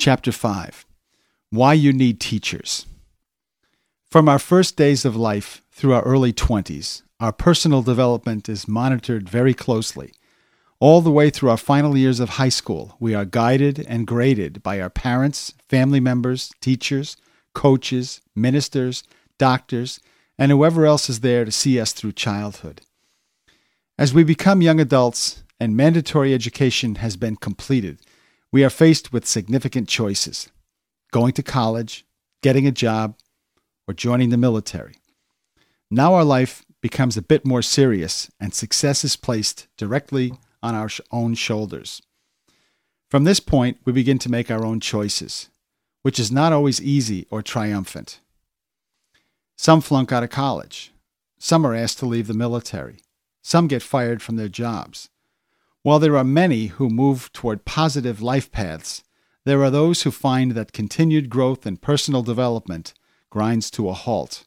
Chapter 5 Why You Need Teachers. From our first days of life through our early 20s, our personal development is monitored very closely. All the way through our final years of high school, we are guided and graded by our parents, family members, teachers, coaches, ministers, doctors, and whoever else is there to see us through childhood. As we become young adults and mandatory education has been completed, we are faced with significant choices going to college, getting a job, or joining the military. Now our life becomes a bit more serious, and success is placed directly on our own shoulders. From this point, we begin to make our own choices, which is not always easy or triumphant. Some flunk out of college. Some are asked to leave the military. Some get fired from their jobs. While there are many who move toward positive life paths, there are those who find that continued growth and personal development grinds to a halt.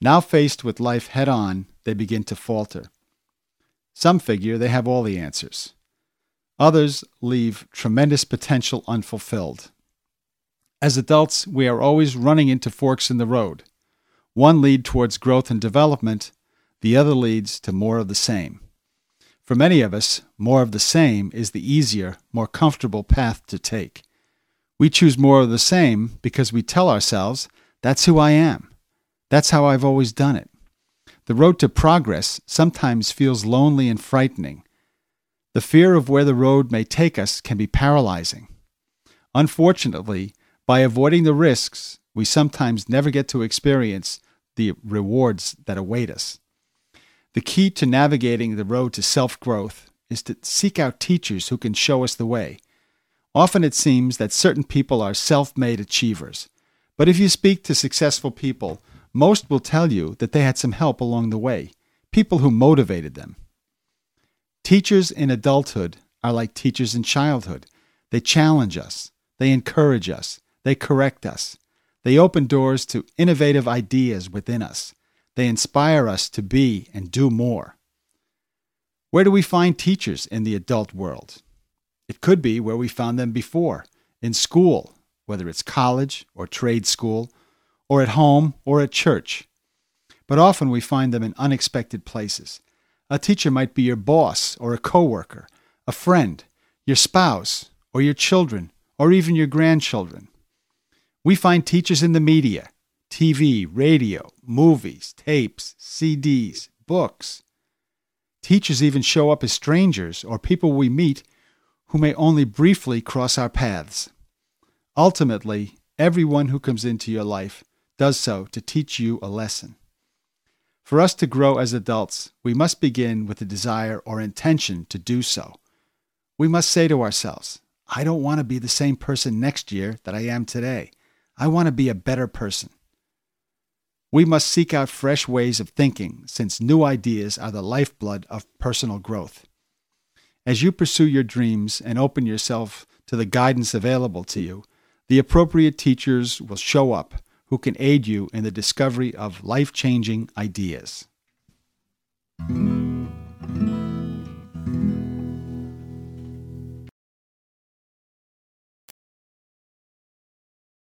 Now faced with life head on, they begin to falter. Some figure they have all the answers. Others leave tremendous potential unfulfilled. As adults, we are always running into forks in the road. One lead towards growth and development, the other leads to more of the same. For many of us, more of the same is the easier, more comfortable path to take. We choose more of the same because we tell ourselves, that's who I am. That's how I've always done it. The road to progress sometimes feels lonely and frightening. The fear of where the road may take us can be paralyzing. Unfortunately, by avoiding the risks, we sometimes never get to experience the rewards that await us. The key to navigating the road to self growth is to seek out teachers who can show us the way. Often it seems that certain people are self made achievers. But if you speak to successful people, most will tell you that they had some help along the way, people who motivated them. Teachers in adulthood are like teachers in childhood. They challenge us, they encourage us, they correct us, they open doors to innovative ideas within us. They inspire us to be and do more. Where do we find teachers in the adult world? It could be where we found them before in school, whether it's college or trade school, or at home or at church. But often we find them in unexpected places. A teacher might be your boss or a coworker, a friend, your spouse, or your children, or even your grandchildren. We find teachers in the media, TV, radio, movies, tapes, CDs, books. Teachers even show up as strangers or people we meet who may only briefly cross our paths. Ultimately, everyone who comes into your life does so to teach you a lesson. For us to grow as adults, we must begin with a desire or intention to do so. We must say to ourselves, I don't want to be the same person next year that I am today. I want to be a better person. We must seek out fresh ways of thinking, since new ideas are the lifeblood of personal growth. As you pursue your dreams and open yourself to the guidance available to you, the appropriate teachers will show up who can aid you in the discovery of life changing ideas.